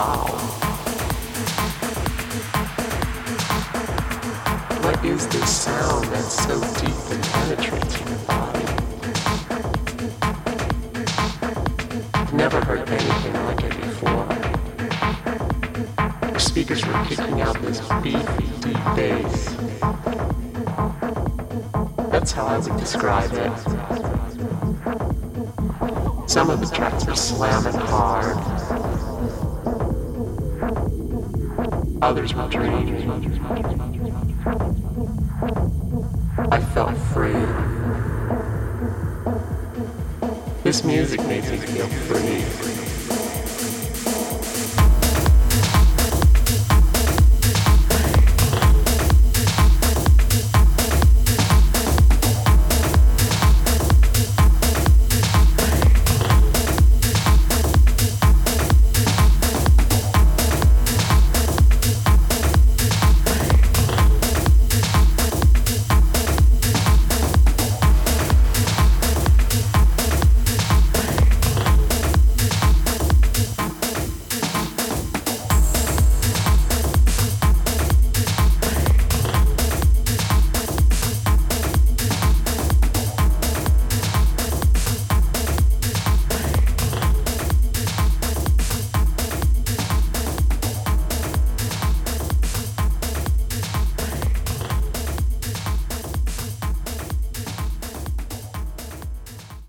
wow. What is this sound that's so deep and penetrating the body? Never heard anything like it before. The speakers were kicking out this beefy, deep bass. That's how I would describe it. Some of the tracks are slamming hard. Others were dreaming. I felt free. This music made me feel free.